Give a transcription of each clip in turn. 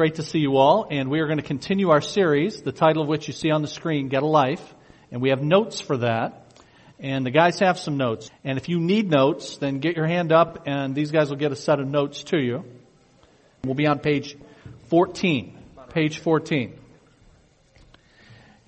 great to see you all, and we are going to continue our series, the title of which you see on the screen, Get a Life, and we have notes for that. And the guys have some notes. And if you need notes, then get your hand up and these guys will get a set of notes to you. We'll be on page 14. Page 14.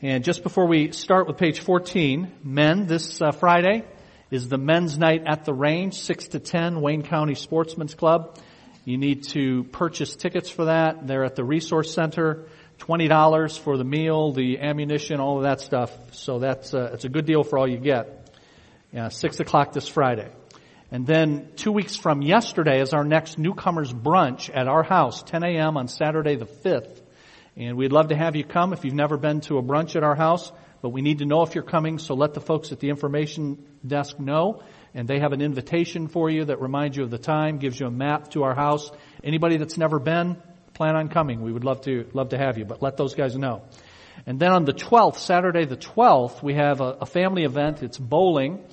And just before we start with page 14, men, this uh, Friday is the men's night at the range, 6 to 10, Wayne County Sportsman's Club. You need to purchase tickets for that. They're at the Resource Center. $20 for the meal, the ammunition, all of that stuff. So that's, uh, it's a good deal for all you get. Yeah, 6 o'clock this Friday. And then two weeks from yesterday is our next newcomers brunch at our house, 10 a.m. on Saturday the 5th. And we'd love to have you come if you've never been to a brunch at our house, but we need to know if you're coming, so let the folks at the information desk know and they have an invitation for you that reminds you of the time, gives you a map to our house. Anybody that's never been, plan on coming. We would love to, love to have you, but let those guys know. And then on the 12th, Saturday the 12th, we have a, a family event. It's bowling.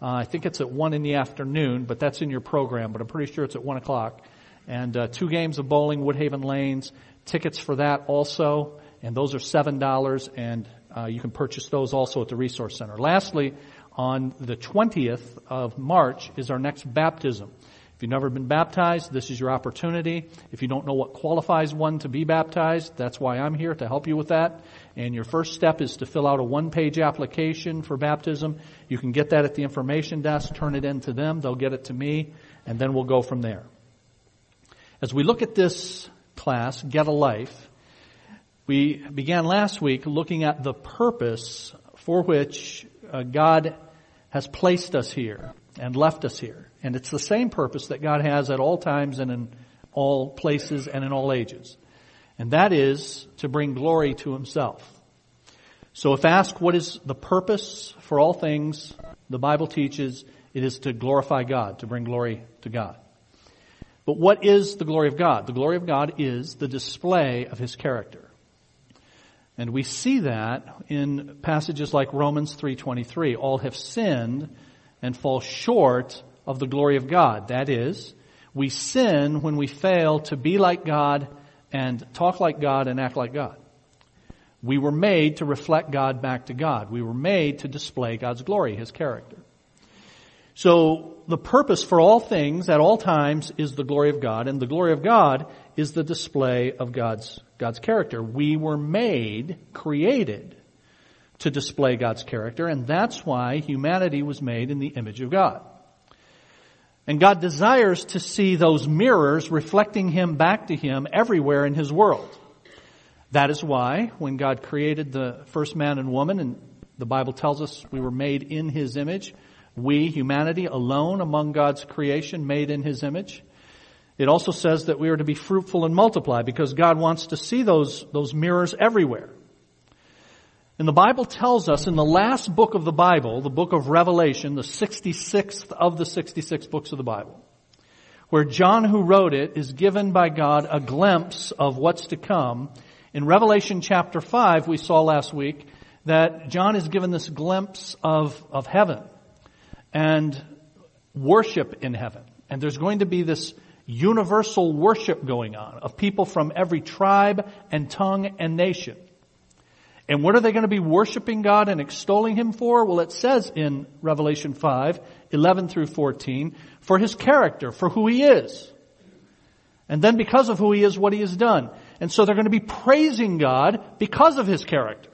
Uh, I think it's at 1 in the afternoon, but that's in your program, but I'm pretty sure it's at 1 o'clock. And uh, two games of bowling, Woodhaven Lanes. Tickets for that also, and those are $7, and uh, you can purchase those also at the Resource Center. Lastly, on the 20th of March is our next baptism. If you've never been baptized, this is your opportunity. If you don't know what qualifies one to be baptized, that's why I'm here to help you with that. And your first step is to fill out a one-page application for baptism. You can get that at the information desk, turn it in to them, they'll get it to me, and then we'll go from there. As we look at this class, Get a Life, we began last week looking at the purpose for which uh, God has placed us here and left us here. And it's the same purpose that God has at all times and in all places and in all ages. And that is to bring glory to himself. So if asked what is the purpose for all things, the Bible teaches it is to glorify God, to bring glory to God. But what is the glory of God? The glory of God is the display of His character. And we see that in passages like Romans 3:23. All have sinned and fall short of the glory of God. That is, we sin when we fail to be like God and talk like God and act like God. We were made to reflect God back to God. We were made to display God's glory, His character. So the purpose for all things at all times is the glory of God, and the glory of God is the display of God's, God's character. We were made, created to display God's character, and that's why humanity was made in the image of God. And God desires to see those mirrors reflecting Him back to Him everywhere in His world. That is why when God created the first man and woman, and the Bible tells us we were made in His image, we, humanity, alone among God's creation, made in His image, it also says that we are to be fruitful and multiply because God wants to see those, those mirrors everywhere. And the Bible tells us in the last book of the Bible, the book of Revelation, the 66th of the 66 books of the Bible, where John who wrote it is given by God a glimpse of what's to come. In Revelation chapter 5, we saw last week that John is given this glimpse of, of heaven and worship in heaven. And there's going to be this universal worship going on of people from every tribe and tongue and nation. And what are they going to be worshiping God and extolling Him for? Well, it says in Revelation 5, 11 through 14, for His character, for who He is. And then because of who He is, what He has done. And so they're going to be praising God because of His character.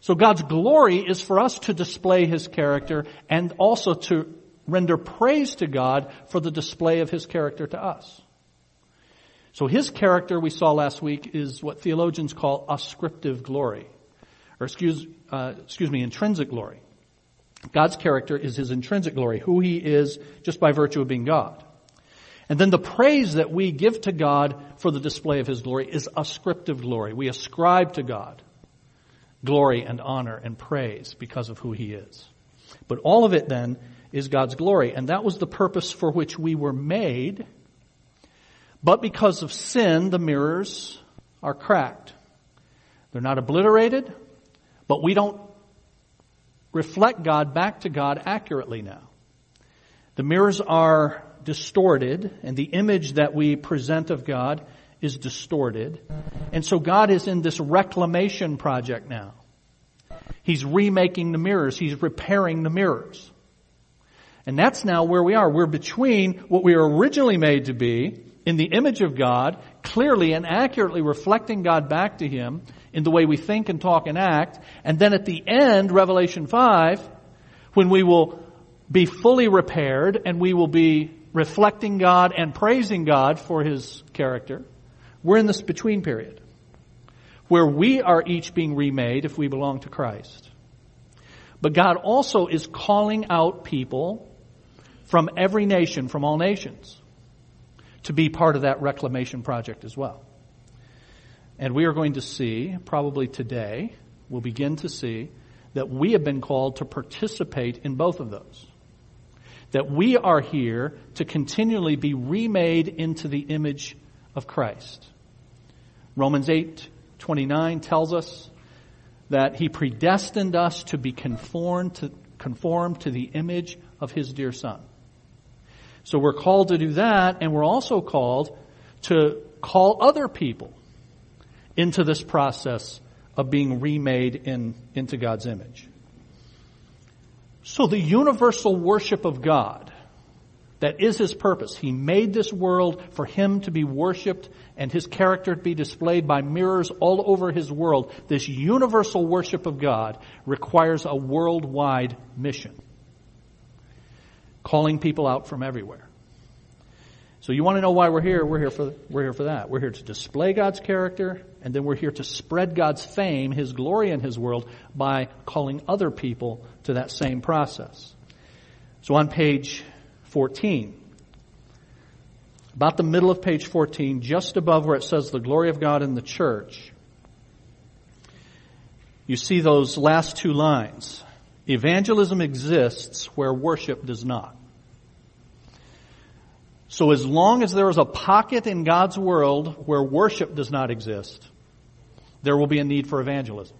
So God's glory is for us to display His character and also to render praise to God for the display of His character to us. So His character, we saw last week, is what theologians call ascriptive glory. Or excuse, uh, excuse me, intrinsic glory. God's character is His intrinsic glory, who He is just by virtue of being God. And then the praise that we give to God for the display of His glory is ascriptive glory. We ascribe to God glory and honor and praise because of who He is. But all of it then is God's glory. And that was the purpose for which we were made. But because of sin, the mirrors are cracked. They're not obliterated, but we don't reflect God back to God accurately now. The mirrors are distorted and the image that we present of God is distorted. And so God is in this reclamation project now. He's remaking the mirrors. He's repairing the mirrors. And that's now where we are. We're between what we were originally made to be in the image of God, clearly and accurately reflecting God back to Him in the way we think and talk and act. And then at the end, Revelation 5, when we will be fully repaired and we will be reflecting God and praising God for His character, we're in this between period where we are each being remade if we belong to Christ. But God also is calling out people from every nation, from all nations, to be part of that reclamation project as well. And we are going to see, probably today, we'll begin to see that we have been called to participate in both of those. That we are here to continually be remade into the image of Christ. Romans 8, 29 tells us that he predestined us to be conformed to, conformed to the image of his dear son. So we're called to do that, and we're also called to call other people into this process of being remade in, into God's image. So the universal worship of God that is his purpose. He made this world for him to be worshiped and his character to be displayed by mirrors all over his world. This universal worship of God requires a worldwide mission. Calling people out from everywhere. So you want to know why we're here? We're here for, we're here for that. We're here to display God's character, and then we're here to spread God's fame, His glory in His world by calling other people to that same process. So on page 14. About the middle of page 14, just above where it says the glory of God in the church, you see those last two lines. Evangelism exists where worship does not. So as long as there is a pocket in God's world where worship does not exist, there will be a need for evangelism.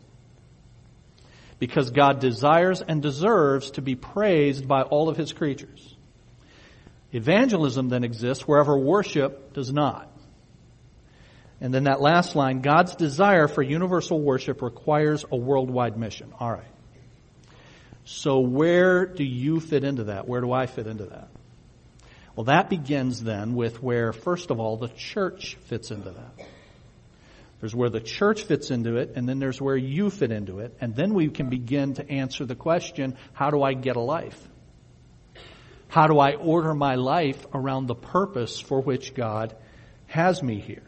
Because God desires and deserves to be praised by all of His creatures. Evangelism then exists wherever worship does not. And then that last line, God's desire for universal worship requires a worldwide mission. All right. So where do you fit into that? Where do I fit into that? Well, that begins then with where, first of all, the church fits into that. There's where the church fits into it, and then there's where you fit into it, and then we can begin to answer the question, how do I get a life? How do I order my life around the purpose for which God has me here?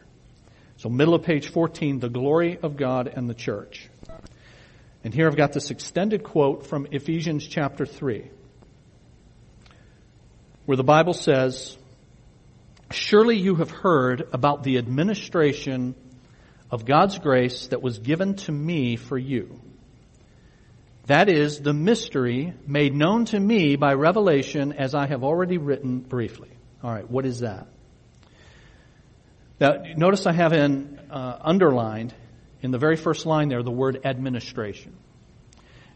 So middle of page 14, the glory of God and the church. And here I've got this extended quote from Ephesians chapter 3, where the Bible says, Surely you have heard about the administration of God's grace that was given to me for you. That is the mystery made known to me by revelation as I have already written briefly. Alright, what is that? Now, notice I have in, uh, underlined in the very first line there the word administration.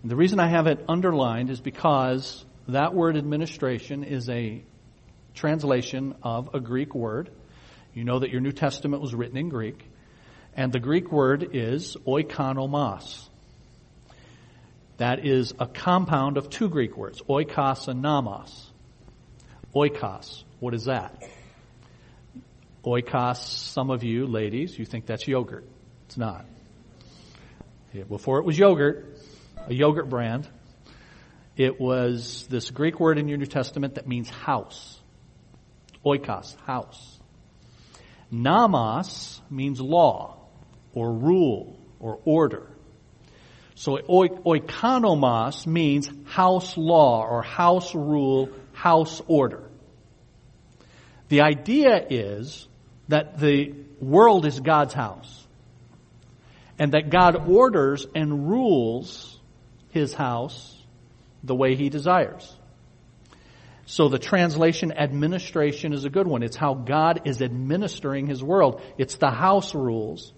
And the reason I have it underlined is because that word administration is a translation of a Greek word. You know that your New Testament was written in Greek. And the Greek word is oikonomos. That is a compound of two Greek words, oikos and nomos. Oikos, what is that? Oikos, some of you ladies, you think that's yogurt. It's not. Before it was yogurt, a yogurt brand, it was this Greek word in your New Testament that means house. Oikos, house. Nomos means law, or rule, or order. So oikonomos means house law or house rule, house order. The idea is that the world is God's house. And that God orders and rules his house the way he desires. So the translation administration is a good one. It's how God is administering his world. It's the house rules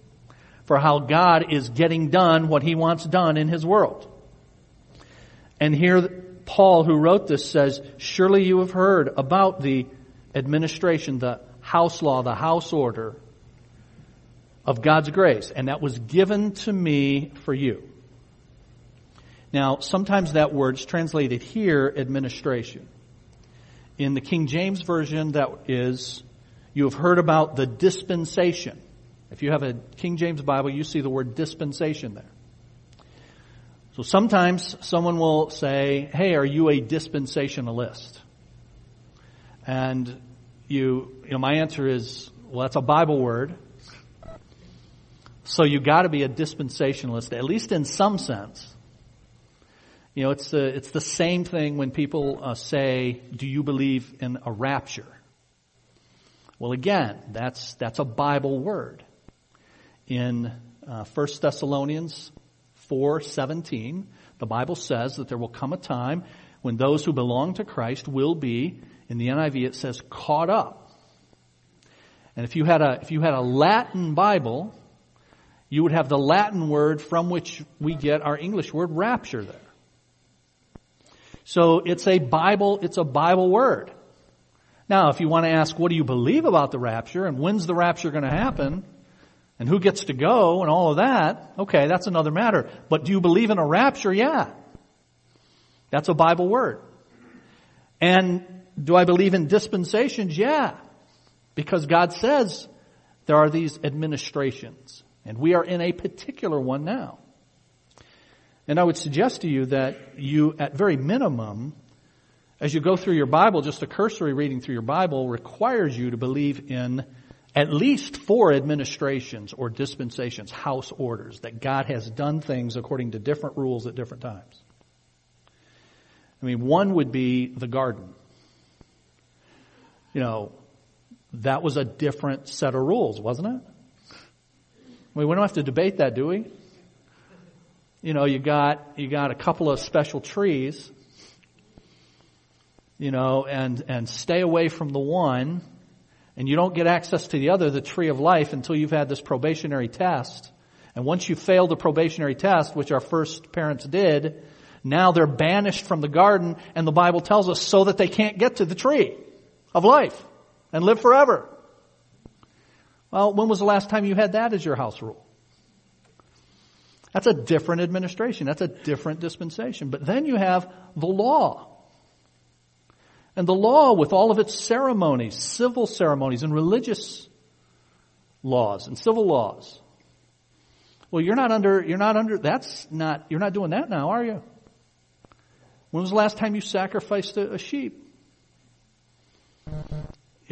for how God is getting done what he wants done in his world. And here Paul who wrote this says, surely you have heard about the administration, the house law, the house order of God's grace, and that was given to me for you. Now, sometimes that word's translated here administration. In the King James Version, that is, you have heard about the dispensation. If you have a King James Bible, you see the word dispensation there. So sometimes someone will say, hey, are you a dispensationalist? And you, you know, my answer is, well, that's a Bible word. So you gotta be a dispensationalist, at least in some sense. You know, it's the, it's the same thing when people uh, say, do you believe in a rapture? Well, again, that's, that's a Bible word. In uh, 1 Thessalonians 4:17, the Bible says that there will come a time when those who belong to Christ will be, in the NIV it says, caught up. And if you had a, if you had a Latin Bible, you would have the Latin word from which we get our English word rapture there. So it's a Bible, it's a Bible word. Now, if you want to ask, what do you believe about the rapture and when's the rapture going to happen and who gets to go and all of that, okay, that's another matter. But do you believe in a rapture? Yeah. That's a Bible word. And do I believe in dispensations? Yeah. Because God says there are these administrations and we are in a particular one now. And I would suggest to you that you, at very minimum, as you go through your Bible, just a cursory reading through your Bible requires you to believe in at least four administrations or dispensations, house orders, that God has done things according to different rules at different times. I mean, one would be the garden. You know, that was a different set of rules, wasn't it? I mean, we don't have to debate that, do we? you know, you got, you got a couple of special trees, you know, and, and stay away from the one, and you don't get access to the other, the tree of life, until you've had this probationary test. And once you fail the probationary test, which our first parents did, now they're banished from the garden, and the Bible tells us so that they can't get to the tree of life and live forever. Well, when was the last time you had that as your house rule? That's a different administration. That's a different dispensation. But then you have the law. And the law with all of its ceremonies, civil ceremonies and religious laws and civil laws. Well, you're not under, you're not under, that's not, you're not doing that now, are you? When was the last time you sacrificed a, a sheep?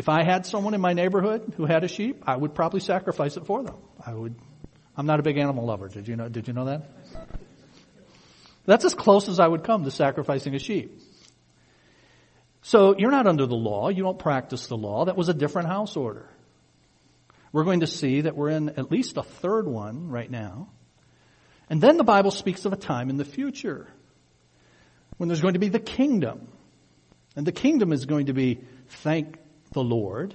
If I had someone in my neighborhood who had a sheep, I would probably sacrifice it for them. I would I'm not a big animal lover. Did you know, did you know that? That's as close as I would come to sacrificing a sheep. So you're not under the law. You don't practice the law. That was a different house order. We're going to see that we're in at least a third one right now. And then the Bible speaks of a time in the future when there's going to be the kingdom. And the kingdom is going to be, thank the Lord,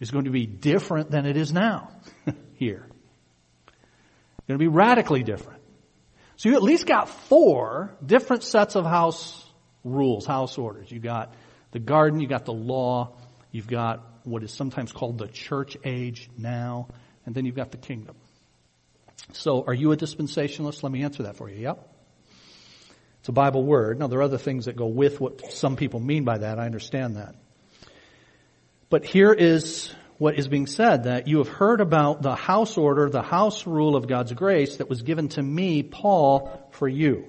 is going to be different than it is now here It's going to be radically different. So you at least got four different sets of house rules, house orders. You got the garden, you got the law, you've got what is sometimes called the church age now, and then you've got the kingdom. So are you a dispensationalist? Let me answer that for you. Yep. It's a Bible word. Now there are other things that go with what some people mean by that. I understand that. But here is what is being said, that you have heard about the house order, the house rule of God's grace that was given to me, Paul, for you.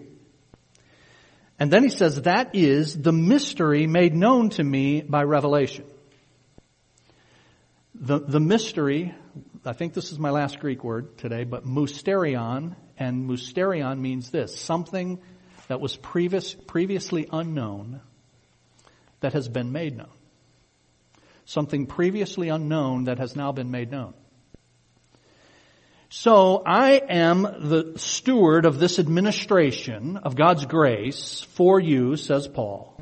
And then he says, that is the mystery made known to me by revelation. The, the mystery, I think this is my last Greek word today, but mysterion, and mysterion means this, something that was previous, previously unknown that has been made known something previously unknown that has now been made known. So I am the steward of this administration of God's grace for you, says Paul.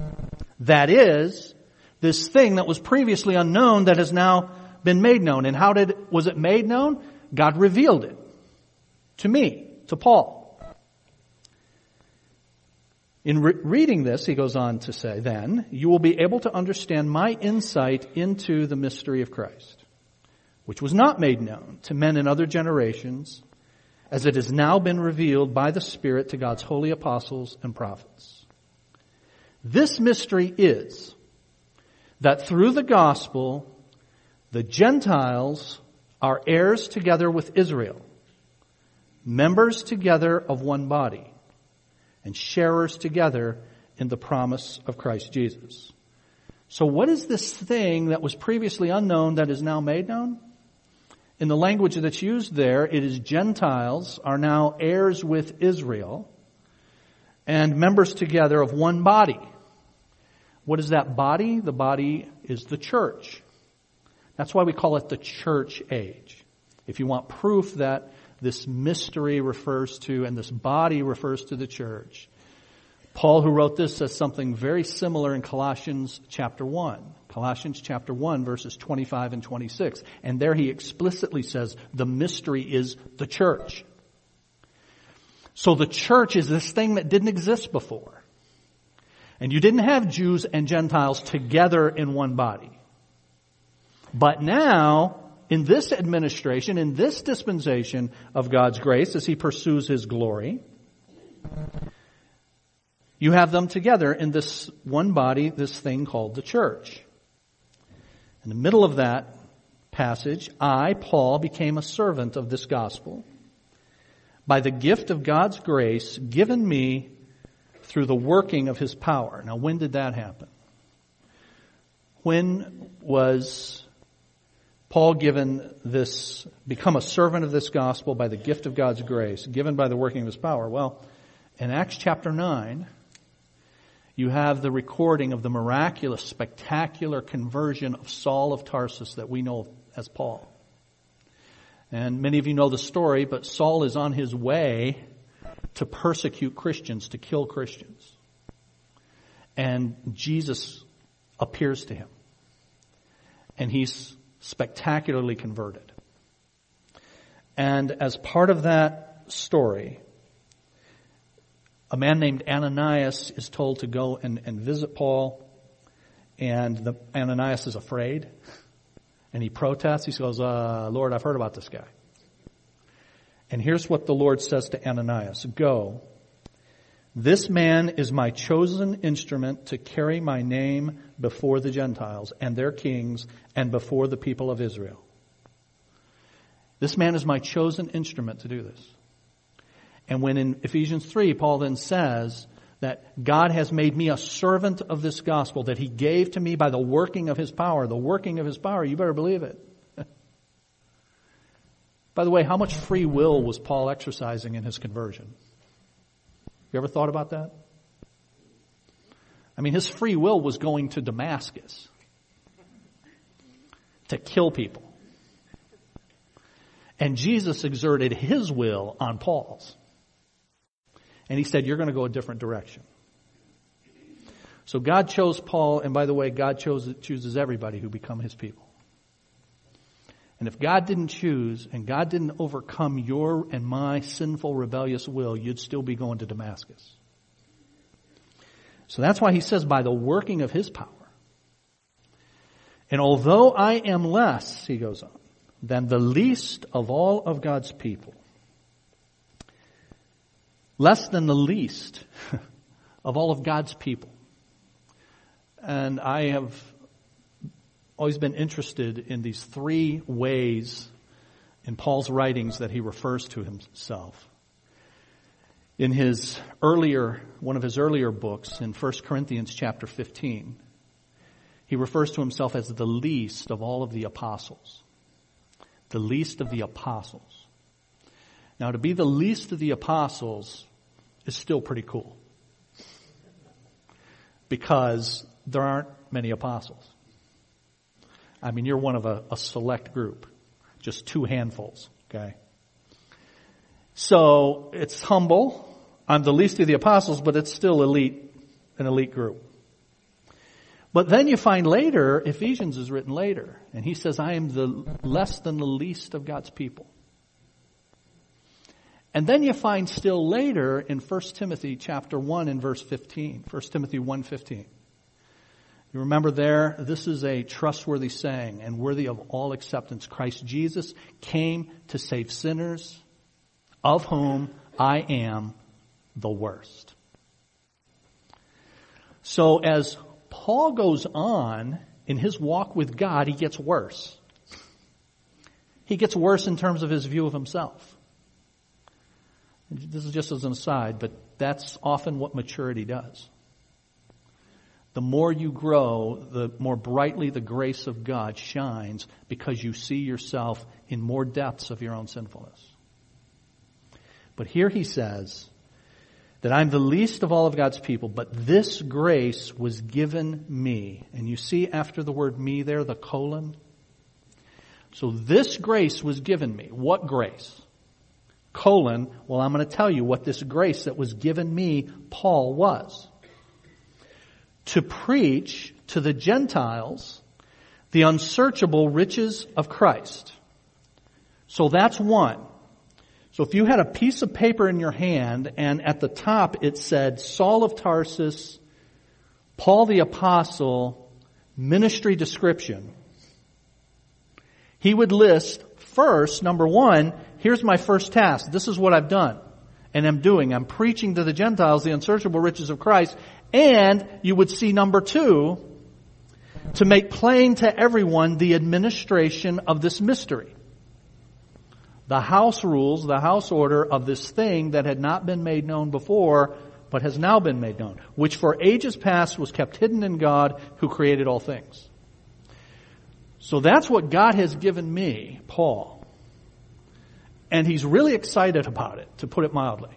That is, this thing that was previously unknown that has now been made known. And how did, was it made known? God revealed it to me, to Paul. In re- reading this, he goes on to say, then, you will be able to understand my insight into the mystery of Christ, which was not made known to men in other generations, as it has now been revealed by the Spirit to God's holy apostles and prophets. This mystery is that through the gospel, the Gentiles are heirs together with Israel, members together of one body, and sharers together in the promise of Christ Jesus. So what is this thing that was previously unknown that is now made known? In the language that's used there, it is Gentiles are now heirs with Israel and members together of one body. What is that body? The body is the church. That's why we call it the church age. If you want proof that this mystery refers to and this body refers to the church, Paul, who wrote this, says something very similar in Colossians chapter 1. Colossians chapter 1 verses 25 and 26. And there he explicitly says the mystery is the church. So the church is this thing that didn't exist before. And you didn't have Jews and Gentiles together in one body. But now, in this administration, in this dispensation of God's grace, as he pursues his glory, you have them together in this one body, this thing called the church. In the middle of that passage, I, Paul, became a servant of this gospel by the gift of God's grace given me through the working of his power. Now, when did that happen? When was Paul given this, become a servant of this gospel by the gift of God's grace, given by the working of his power? Well, in Acts chapter 9, you have the recording of the miraculous, spectacular conversion of Saul of Tarsus that we know as Paul. And many of you know the story, but Saul is on his way to persecute Christians, to kill Christians. And Jesus appears to him. And he's spectacularly converted. And as part of that story, a man named Ananias is told to go and, and visit Paul, and the, Ananias is afraid, and he protests. He goes, uh, Lord, I've heard about this guy. And here's what the Lord says to Ananias. Go. This man is my chosen instrument to carry my name before the Gentiles and their kings and before the people of Israel. This man is my chosen instrument to do this. And when in Ephesians 3, Paul then says that God has made me a servant of this gospel that he gave to me by the working of his power, the working of his power, you better believe it. by the way, how much free will was Paul exercising in his conversion? You ever thought about that? I mean, his free will was going to Damascus to kill people. And Jesus exerted his will on Paul's. And he said, You're going to go a different direction. So God chose Paul, and by the way, God chose, chooses everybody who become his people. And if God didn't choose and God didn't overcome your and my sinful, rebellious will, you'd still be going to Damascus. So that's why he says, by the working of his power. And although I am less, he goes on, than the least of all of God's people, less than the least of all of God's people. And I have always been interested in these three ways in Paul's writings that he refers to himself. In his earlier, one of his earlier books in 1 Corinthians chapter 15, he refers to himself as the least of all of the apostles. The least of the apostles. Now to be the least of the apostles is still pretty cool. Because there aren't many apostles. I mean, you're one of a, a select group. Just two handfuls, okay? So, it's humble. I'm the least of the apostles, but it's still elite, an elite group. But then you find later, Ephesians is written later, and he says, I am the less than the least of God's people. And then you find still later in 1 Timothy chapter 1 and verse 15, 1 Timothy 1:15. You remember there, this is a trustworthy saying and worthy of all acceptance. Christ Jesus came to save sinners, of whom I am the worst. So as Paul goes on in his walk with God, he gets worse. He gets worse in terms of his view of himself. This is just as an aside, but that's often what maturity does. The more you grow, the more brightly the grace of God shines because you see yourself in more depths of your own sinfulness. But here he says that I'm the least of all of God's people, but this grace was given me. And you see after the word me there, the colon? So this grace was given me. What grace? Colon, well I'm going to tell you what this grace that was given me, Paul, was to preach to the Gentiles the unsearchable riches of Christ. So that's one. So if you had a piece of paper in your hand and at the top it said Saul of Tarsus, Paul the Apostle, ministry description, he would list first, number one, here's my first task. This is what I've done and am doing. I'm preaching to the Gentiles the unsearchable riches of Christ and you would see number two, to make plain to everyone the administration of this mystery. The house rules, the house order of this thing that had not been made known before, but has now been made known, which for ages past was kept hidden in God who created all things. So that's what God has given me, Paul. And he's really excited about it, to put it mildly.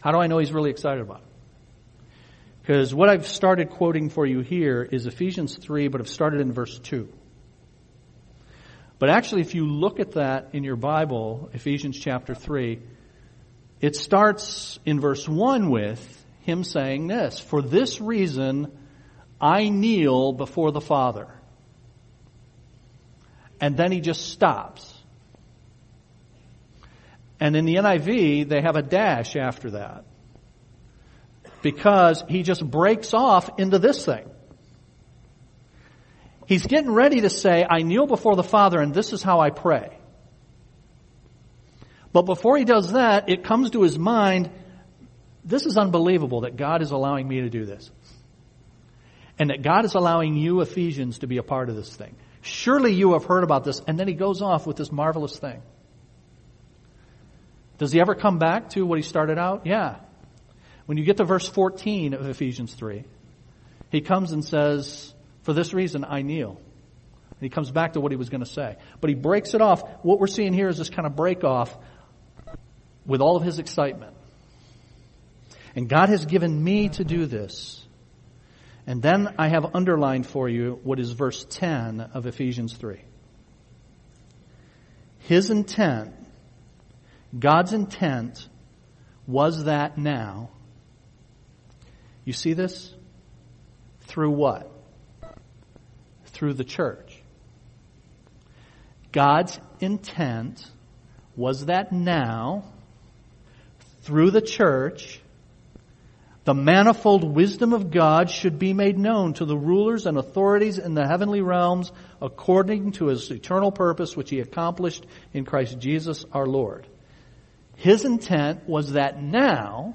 How do I know he's really excited about it? Because what I've started quoting for you here is Ephesians 3, but I've started in verse 2. But actually, if you look at that in your Bible, Ephesians chapter 3, it starts in verse 1 with him saying this, For this reason I kneel before the Father. And then he just stops. And in the NIV, they have a dash after that because he just breaks off into this thing. He's getting ready to say, I kneel before the Father and this is how I pray. But before he does that, it comes to his mind, this is unbelievable that God is allowing me to do this. And that God is allowing you Ephesians to be a part of this thing. Surely you have heard about this. And then he goes off with this marvelous thing. Does he ever come back to what he started out? Yeah. When you get to verse 14 of Ephesians 3, he comes and says, for this reason I kneel. And he comes back to what he was going to say. But he breaks it off. What we're seeing here is this kind of break off with all of his excitement. And God has given me to do this. And then I have underlined for you what is verse 10 of Ephesians 3. His intent, God's intent was that now you see this? Through what? Through the church. God's intent was that now, through the church, the manifold wisdom of God should be made known to the rulers and authorities in the heavenly realms according to his eternal purpose which he accomplished in Christ Jesus our Lord. His intent was that now,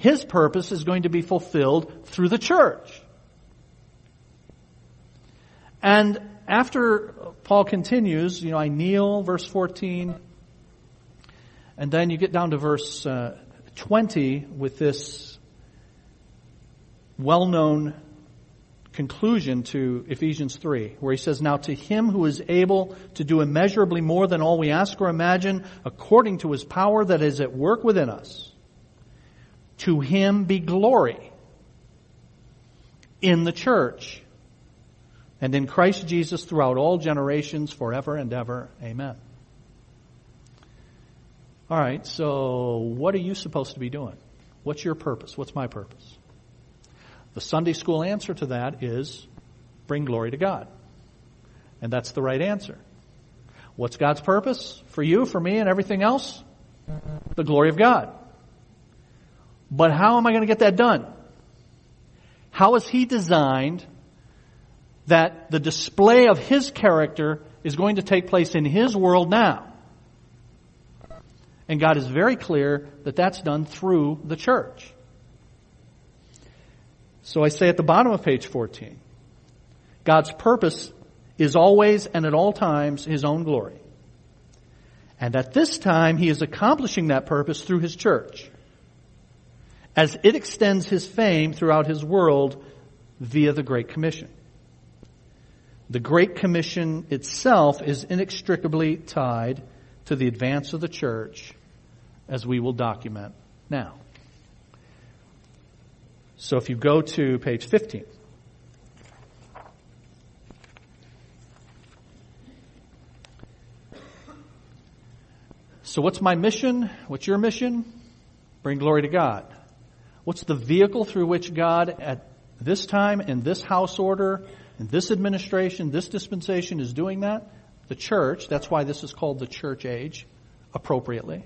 his purpose is going to be fulfilled through the church. And after Paul continues, you know, I kneel, verse 14, and then you get down to verse uh, 20 with this well-known conclusion to Ephesians 3, where he says, Now to him who is able to do immeasurably more than all we ask or imagine, according to his power that is at work within us, to him be glory in the church and in Christ Jesus throughout all generations forever and ever. Amen. All right, so what are you supposed to be doing? What's your purpose? What's my purpose? The Sunday school answer to that is bring glory to God. And that's the right answer. What's God's purpose for you, for me, and everything else? The glory of God. But how am I going to get that done? How is He designed that the display of His character is going to take place in His world now? And God is very clear that that's done through the church. So I say at the bottom of page 14, God's purpose is always and at all times His own glory. And at this time, He is accomplishing that purpose through His church as it extends His fame throughout His world via the Great Commission. The Great Commission itself is inextricably tied to the advance of the church as we will document now. So if you go to page 15. So what's my mission? What's your mission? Bring glory to God. What's the vehicle through which God at this time in this house order, in this administration, this dispensation is doing that? The church. That's why this is called the church age appropriately.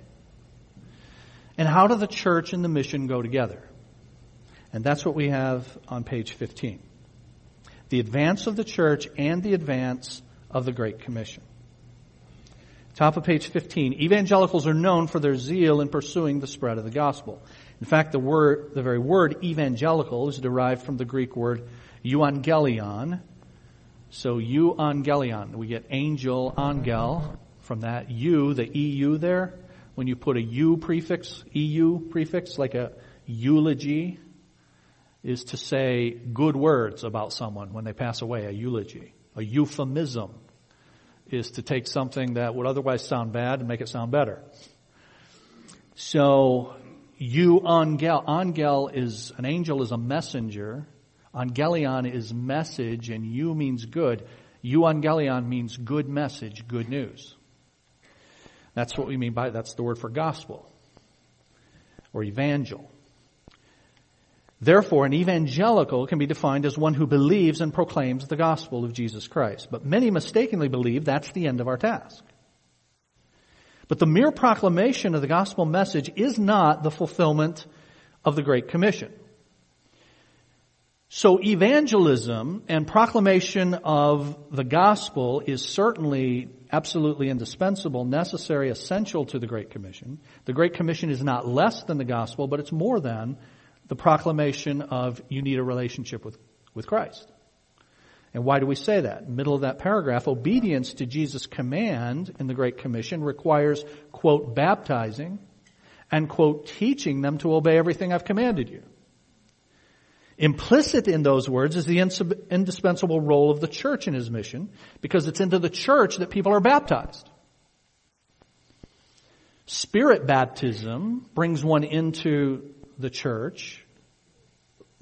And how do the church and the mission go together? And that's what we have on page 15. The advance of the church and the advance of the Great Commission. Top of page 15. Evangelicals are known for their zeal in pursuing the spread of the gospel. In fact, the word, the very word evangelical is derived from the Greek word euangelion. So euangelion. We get angel, angel, from that U, the EU there when you put a U prefix, EU prefix, like a eulogy, is to say good words about someone when they pass away, a eulogy. A euphemism is to take something that would otherwise sound bad and make it sound better. So, euangel, angel is, an angel is a messenger. Angelion is message and you means good. Euangelion means good message, good news. That's what we mean by, that's the word for gospel. Or evangel. Therefore, an evangelical can be defined as one who believes and proclaims the gospel of Jesus Christ. But many mistakenly believe that's the end of our task. But the mere proclamation of the gospel message is not the fulfillment of the Great Commission. So evangelism and proclamation of the gospel is certainly absolutely indispensable, necessary, essential to the Great Commission. The Great Commission is not less than the gospel, but it's more than the proclamation of you need a relationship with, with Christ. And why do we say that? Middle of that paragraph, obedience to Jesus' command in the Great Commission requires, quote, baptizing and, quote, teaching them to obey everything I've commanded you. Implicit in those words is the indispensable role of the church in his mission because it's into the church that people are baptized. Spirit baptism brings one into the church,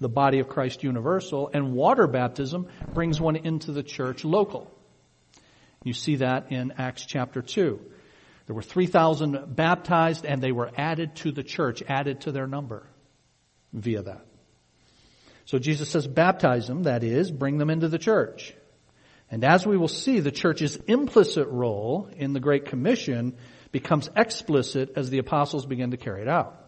the body of Christ universal, and water baptism brings one into the church local. You see that in Acts chapter 2. There were 3,000 baptized and they were added to the church, added to their number via that. So Jesus says, baptize them, that is, bring them into the church. And as we will see, the church's implicit role in the Great Commission becomes explicit as the apostles begin to carry it out.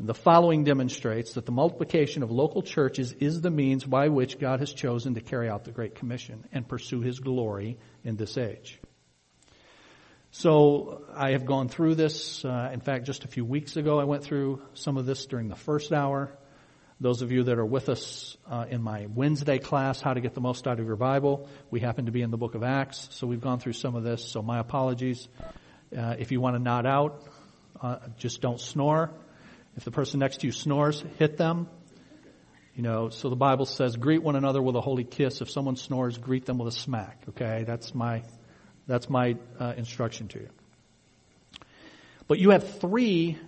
The following demonstrates that the multiplication of local churches is the means by which God has chosen to carry out the Great Commission and pursue His glory in this age. So I have gone through this. Uh, in fact, just a few weeks ago, I went through some of this during the first hour. Those of you that are with us uh, in my Wednesday class, How to Get the Most Out of Your Bible, we happen to be in the book of Acts, so we've gone through some of this, so my apologies. Uh, if you want to nod out, uh, just don't snore. If the person next to you snores, hit them. You know, so the Bible says, greet one another with a holy kiss. If someone snores, greet them with a smack. Okay, that's my, that's my uh, instruction to you. But you have three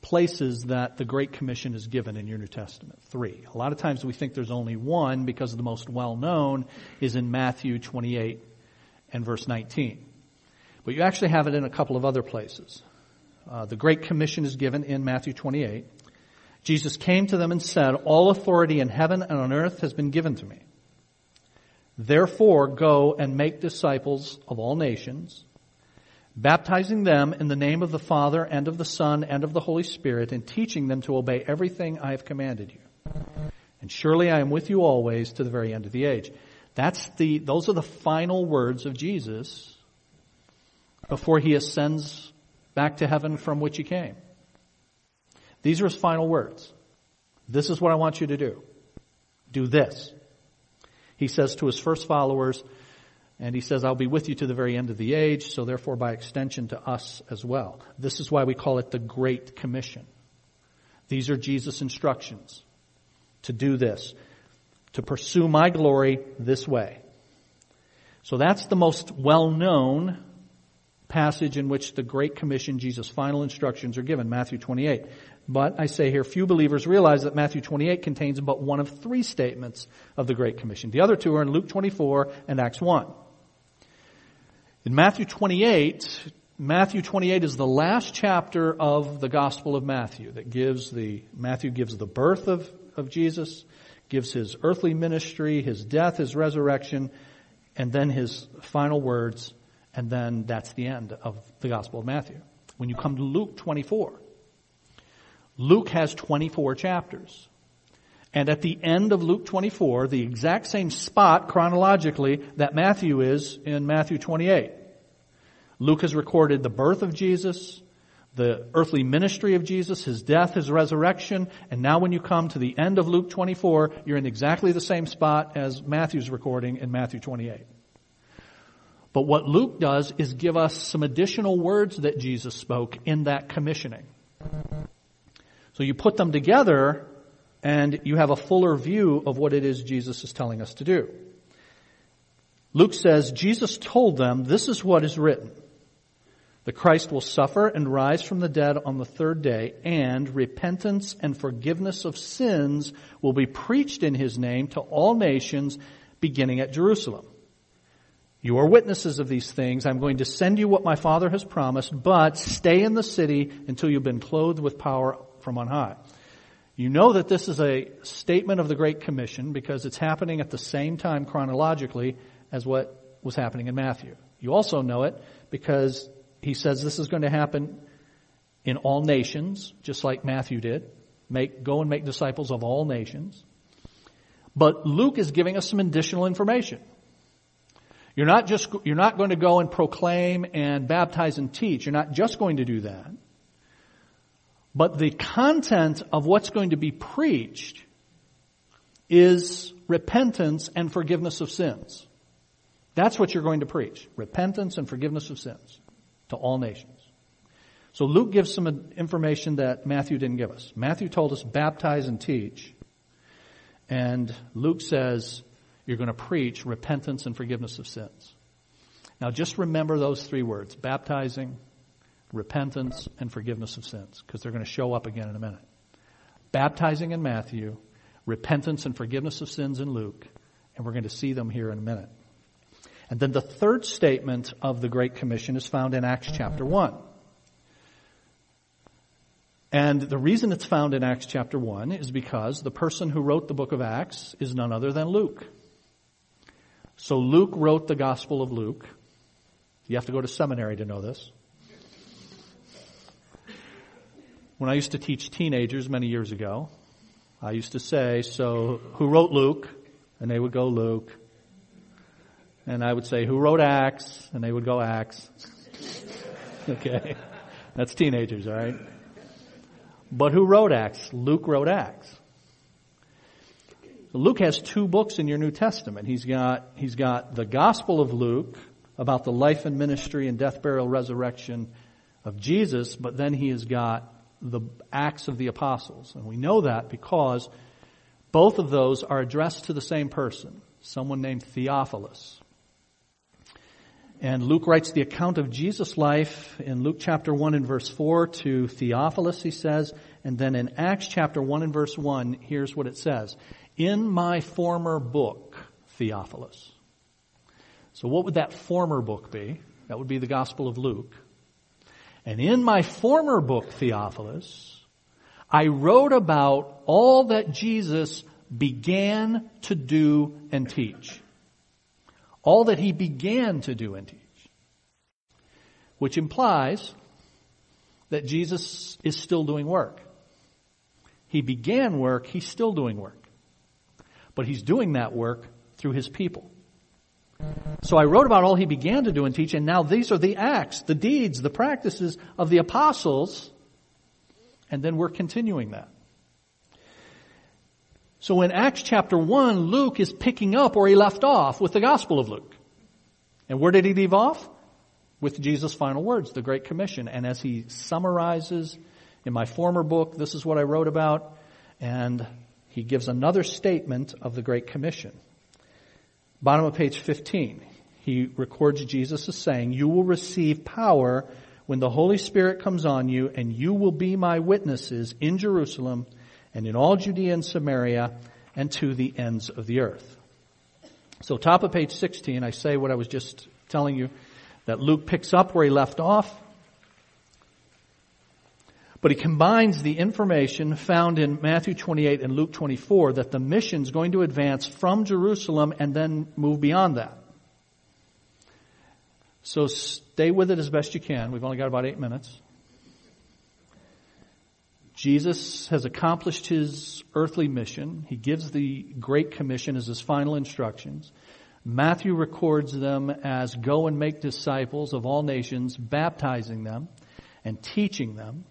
places that the Great Commission is given in your New Testament. Three. A lot of times we think there's only one because the most well known is in Matthew 28 and verse 19. But you actually have it in a couple of other places. Uh, the Great Commission is given in Matthew 28. Jesus came to them and said, All authority in heaven and on earth has been given to me. Therefore, go and make disciples of all nations baptizing them in the name of the Father and of the Son and of the Holy Spirit, and teaching them to obey everything I have commanded you. And surely I am with you always to the very end of the age. That's the, those are the final words of Jesus before he ascends back to heaven from which he came. These are his final words. This is what I want you to do. Do this. He says to his first followers, and he says, I'll be with you to the very end of the age, so therefore by extension to us as well. This is why we call it the Great Commission. These are Jesus' instructions to do this, to pursue my glory this way. So that's the most well-known passage in which the Great Commission, Jesus' final instructions are given, Matthew 28. But I say here, few believers realize that Matthew 28 contains but one of three statements of the Great Commission. The other two are in Luke 24 and Acts 1. In Matthew 28, Matthew 28 is the last chapter of the Gospel of Matthew that gives the, Matthew gives the birth of, of Jesus, gives his earthly ministry, his death, his resurrection, and then his final words, and then that's the end of the Gospel of Matthew. When you come to Luke 24, Luke has 24 chapters. And at the end of Luke 24, the exact same spot chronologically that Matthew is in Matthew 28. Luke has recorded the birth of Jesus, the earthly ministry of Jesus, his death, his resurrection, and now when you come to the end of Luke 24, you're in exactly the same spot as Matthew's recording in Matthew 28. But what Luke does is give us some additional words that Jesus spoke in that commissioning. So you put them together and you have a fuller view of what it is Jesus is telling us to do. Luke says, Jesus told them, this is what is written. The Christ will suffer and rise from the dead on the third day, and repentance and forgiveness of sins will be preached in his name to all nations, beginning at Jerusalem. You are witnesses of these things. I'm going to send you what my Father has promised, but stay in the city until you've been clothed with power from on high. You know that this is a statement of the Great Commission because it's happening at the same time chronologically as what was happening in Matthew. You also know it because he says this is going to happen in all nations, just like Matthew did. Make, go and make disciples of all nations. But Luke is giving us some additional information. You're not just, you're not going to go and proclaim and baptize and teach. You're not just going to do that. But the content of what's going to be preached is repentance and forgiveness of sins. That's what you're going to preach. Repentance and forgiveness of sins to all nations. So Luke gives some information that Matthew didn't give us. Matthew told us baptize and teach. And Luke says you're going to preach repentance and forgiveness of sins. Now just remember those three words, baptizing, repentance, and forgiveness of sins, because they're going to show up again in a minute. Baptizing in Matthew, repentance and forgiveness of sins in Luke, and we're going to see them here in a minute. And then the third statement of the Great Commission is found in Acts chapter 1. And the reason it's found in Acts chapter 1 is because the person who wrote the book of Acts is none other than Luke. So Luke wrote the Gospel of Luke. You have to go to seminary to know this. When I used to teach teenagers many years ago, I used to say, so who wrote Luke? And they would go Luke. And I would say, who wrote Acts? And they would go Acts. okay. That's teenagers, alright? But who wrote Acts? Luke wrote Acts. Luke has two books in your New Testament. He's got, he's got the Gospel of Luke about the life and ministry and death, burial, resurrection of Jesus, but then he has got the Acts of the Apostles. And we know that because both of those are addressed to the same person, someone named Theophilus. And Luke writes the account of Jesus' life in Luke chapter 1 and verse 4 to Theophilus, he says. And then in Acts chapter 1 and verse 1, here's what it says. In my former book, Theophilus. So what would that former book be? That would be the Gospel of Luke. And in my former book, Theophilus, I wrote about all that Jesus began to do and teach. All that he began to do and teach. Which implies that Jesus is still doing work. He began work, he's still doing work. But he's doing that work through his people. So I wrote about all he began to do and teach, and now these are the acts, the deeds, the practices of the apostles, and then we're continuing that. So in Acts chapter 1, Luke is picking up where he left off with the Gospel of Luke. And where did he leave off? With Jesus' final words, the Great Commission. And as he summarizes in my former book, this is what I wrote about, and he gives another statement of the Great Commission. Bottom of page 15, he records Jesus as saying, You will receive power when the Holy Spirit comes on you, and you will be my witnesses in Jerusalem and in all Judea and Samaria and to the ends of the earth. So top of page 16, I say what I was just telling you, that Luke picks up where he left off, but he combines the information found in Matthew 28 and Luke 24 that the mission is going to advance from Jerusalem and then move beyond that. So stay with it as best you can. We've only got about eight minutes. Jesus has accomplished his earthly mission. He gives the Great Commission as his final instructions. Matthew records them as go and make disciples of all nations, baptizing them and teaching them.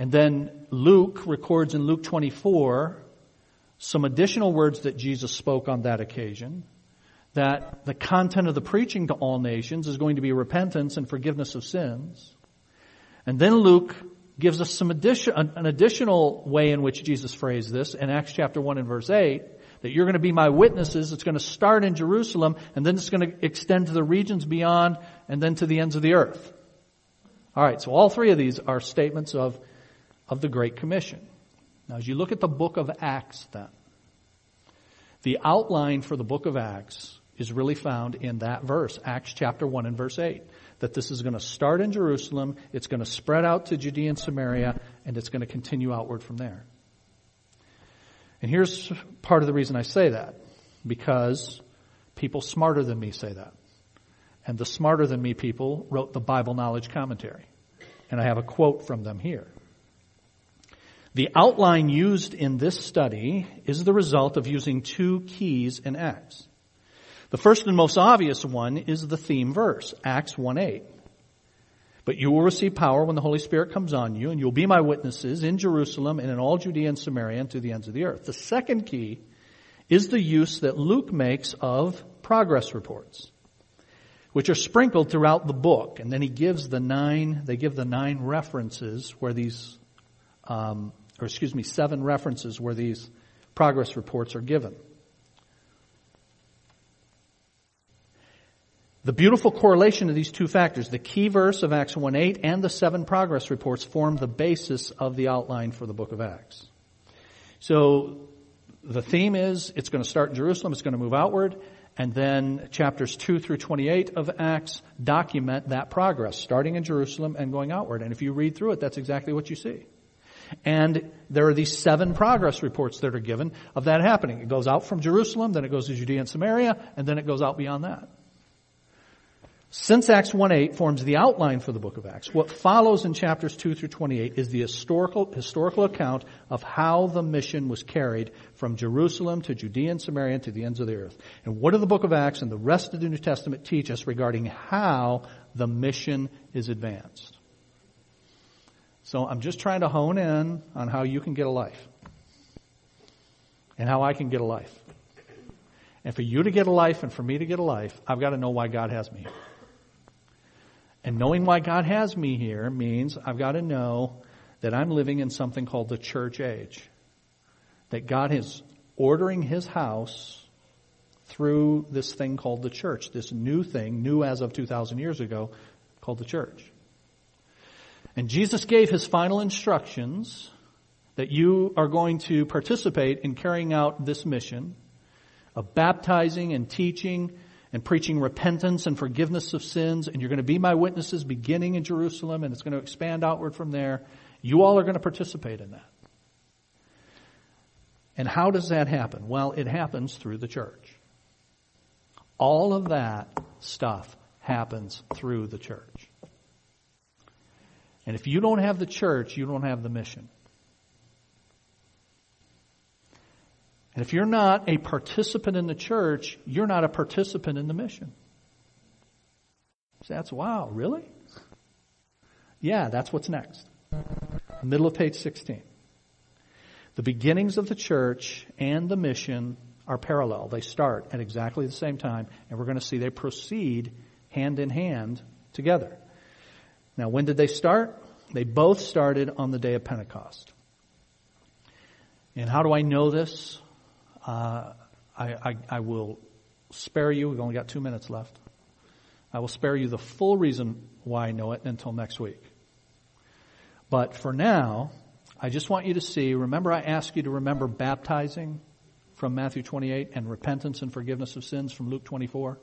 And then Luke records in Luke 24 some additional words that Jesus spoke on that occasion. That the content of the preaching to all nations is going to be repentance and forgiveness of sins. And then Luke gives us some addition, an additional way in which Jesus phrased this in Acts chapter 1 and verse 8, that you're going to be my witnesses. It's going to start in Jerusalem and then it's going to extend to the regions beyond and then to the ends of the earth. Alright, so all three of these are statements of, of the Great Commission. Now as you look at the book of Acts then, the outline for the book of Acts is really found in that verse, Acts chapter 1 and verse 8 that this is going to start in Jerusalem, it's going to spread out to Judea and Samaria, and it's going to continue outward from there. And here's part of the reason I say that. Because people smarter than me say that. And the smarter than me people wrote the Bible knowledge commentary. And I have a quote from them here. The outline used in this study is the result of using two keys in Acts. The first and most obvious one is the theme verse, Acts 1-8. But you will receive power when the Holy Spirit comes on you, and you'll be my witnesses in Jerusalem and in all Judea and Samaria and to the ends of the earth. The second key is the use that Luke makes of progress reports, which are sprinkled throughout the book. And then he gives the nine, they give the nine references where these, um, or excuse me, seven references where these progress reports are given. The beautiful correlation of these two factors, the key verse of Acts 1.8 and the seven progress reports form the basis of the outline for the book of Acts. So the theme is it's going to start in Jerusalem, it's going to move outward, and then chapters 2 through 28 of Acts document that progress, starting in Jerusalem and going outward. And if you read through it, that's exactly what you see. And there are these seven progress reports that are given of that happening. It goes out from Jerusalem, then it goes to Judea and Samaria, and then it goes out beyond that. Since Acts 1-8 forms the outline for the book of Acts, what follows in chapters 2 through 28 is the historical, historical account of how the mission was carried from Jerusalem to Judea and Samaria to the ends of the earth. And what do the book of Acts and the rest of the New Testament teach us regarding how the mission is advanced? So I'm just trying to hone in on how you can get a life. And how I can get a life. And for you to get a life and for me to get a life, I've got to know why God has me. And knowing why God has me here means I've got to know that I'm living in something called the church age. That God is ordering His house through this thing called the church, this new thing, new as of 2,000 years ago, called the church. And Jesus gave His final instructions that you are going to participate in carrying out this mission of baptizing and teaching and preaching repentance and forgiveness of sins, and you're going to be my witnesses beginning in Jerusalem, and it's going to expand outward from there. You all are going to participate in that. And how does that happen? Well, it happens through the church. All of that stuff happens through the church. And if you don't have the church, you don't have the mission. And if you're not a participant in the church, you're not a participant in the mission. So that's wow, really? Yeah, that's what's next. Middle of page 16. The beginnings of the church and the mission are parallel. They start at exactly the same time, and we're going to see they proceed hand in hand together. Now, when did they start? They both started on the day of Pentecost. And how do I know this? Uh, I, I, I will spare you. We've only got two minutes left. I will spare you the full reason why I know it until next week. But for now, I just want you to see, remember I asked you to remember baptizing from Matthew 28 and repentance and forgiveness of sins from Luke 24?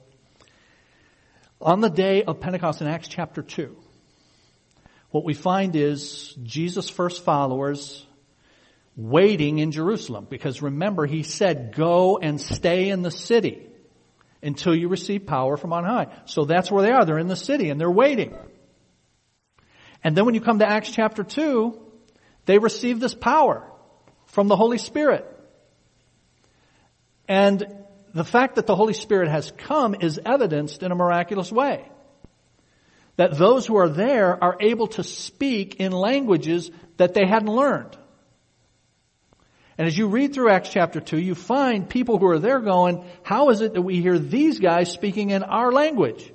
On the day of Pentecost in Acts chapter 2, what we find is Jesus' first followers waiting in Jerusalem. Because remember, he said, go and stay in the city until you receive power from on high. So that's where they are. They're in the city and they're waiting. And then when you come to Acts chapter 2, they receive this power from the Holy Spirit. And the fact that the Holy Spirit has come is evidenced in a miraculous way. That those who are there are able to speak in languages that they hadn't learned. And as you read through Acts chapter 2, you find people who are there going, how is it that we hear these guys speaking in our language?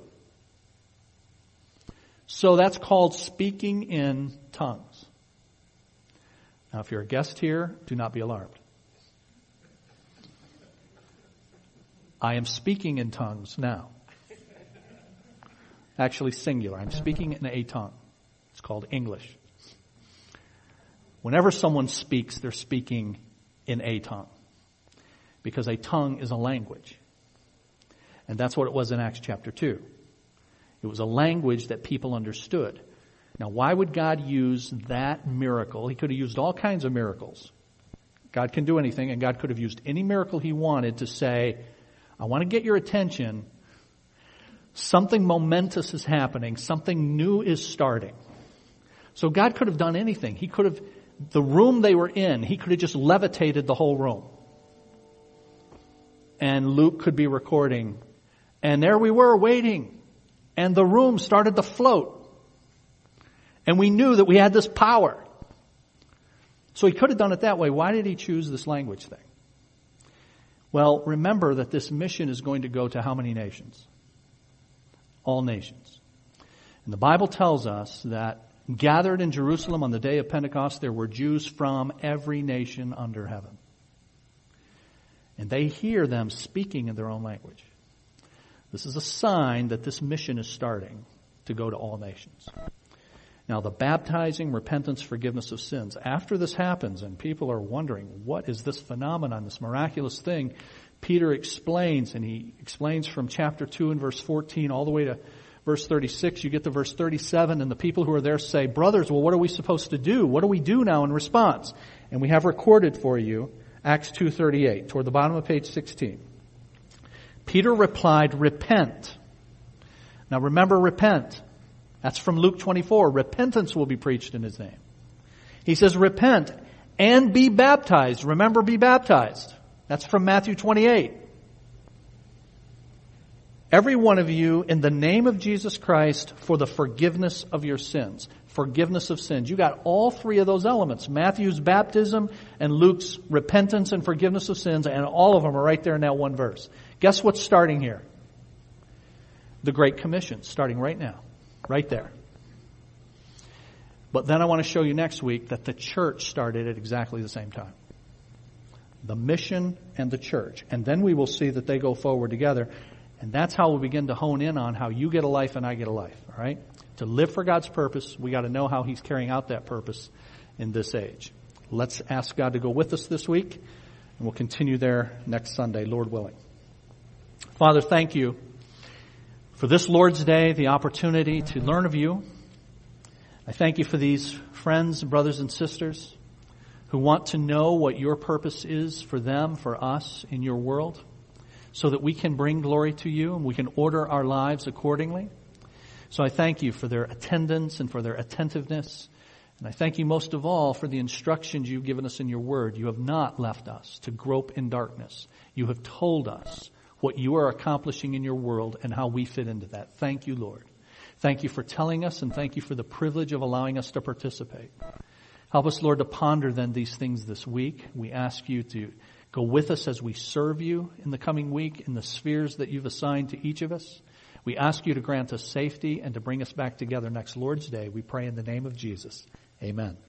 So that's called speaking in tongues. Now, if you're a guest here, do not be alarmed. I am speaking in tongues now. Actually, singular. I'm speaking in a tongue. It's called English. Whenever someone speaks, they're speaking in a tongue. Because a tongue is a language. And that's what it was in Acts chapter 2. It was a language that people understood. Now, why would God use that miracle? He could have used all kinds of miracles. God can do anything, and God could have used any miracle He wanted to say, I want to get your attention. Something momentous is happening. Something new is starting. So God could have done anything. He could have, the room they were in, He could have just levitated the whole room. And Luke could be recording. And there we were waiting and the room started to float. And we knew that we had this power. So he could have done it that way. Why did he choose this language thing? Well, remember that this mission is going to go to how many nations? All nations. And the Bible tells us that gathered in Jerusalem on the day of Pentecost, there were Jews from every nation under heaven. And they hear them speaking in their own language. This is a sign that this mission is starting to go to all nations. Now, the baptizing, repentance, forgiveness of sins. After this happens, and people are wondering, what is this phenomenon, this miraculous thing? Peter explains, and he explains from chapter 2 and verse 14 all the way to verse 36. You get to verse 37, and the people who are there say, Brothers, well, what are we supposed to do? What do we do now in response? And we have recorded for you Acts 2.38, toward the bottom of page 16. Peter replied, repent. Now remember, repent. That's from Luke 24. Repentance will be preached in his name. He says, repent and be baptized. Remember, be baptized. That's from Matthew 28. Every one of you in the name of Jesus Christ for the forgiveness of your sins. Forgiveness of sins. You got all three of those elements. Matthew's baptism and Luke's repentance and forgiveness of sins, and all of them are right there in that one verse. Guess what's starting here? The Great Commission, starting right now. Right there. But then I want to show you next week that the church started at exactly the same time. The mission and the church. And then we will see that they go forward together. And that's how we begin to hone in on how you get a life and I get a life. All right? To live for God's purpose, we got to know how He's carrying out that purpose in this age. Let's ask God to go with us this week, and we'll continue there next Sunday, Lord willing. Father, thank you for this Lord's Day, the opportunity to learn of you. I thank you for these friends, brothers, and sisters who want to know what your purpose is for them, for us in your world, so that we can bring glory to you and we can order our lives accordingly. So I thank you for their attendance and for their attentiveness And I thank you most of all for the instructions you've given us in your word. You have not left us to grope in darkness. You have told us what you are accomplishing in your world and how we fit into that. Thank you, Lord. Thank you for telling us and thank you for the privilege of allowing us to participate. Help us, Lord, to ponder then these things this week. We ask you to go with us as we serve you in the coming week in the spheres that you've assigned to each of us. We ask you to grant us safety and to bring us back together next Lord's Day. We pray in the name of Jesus. Amen.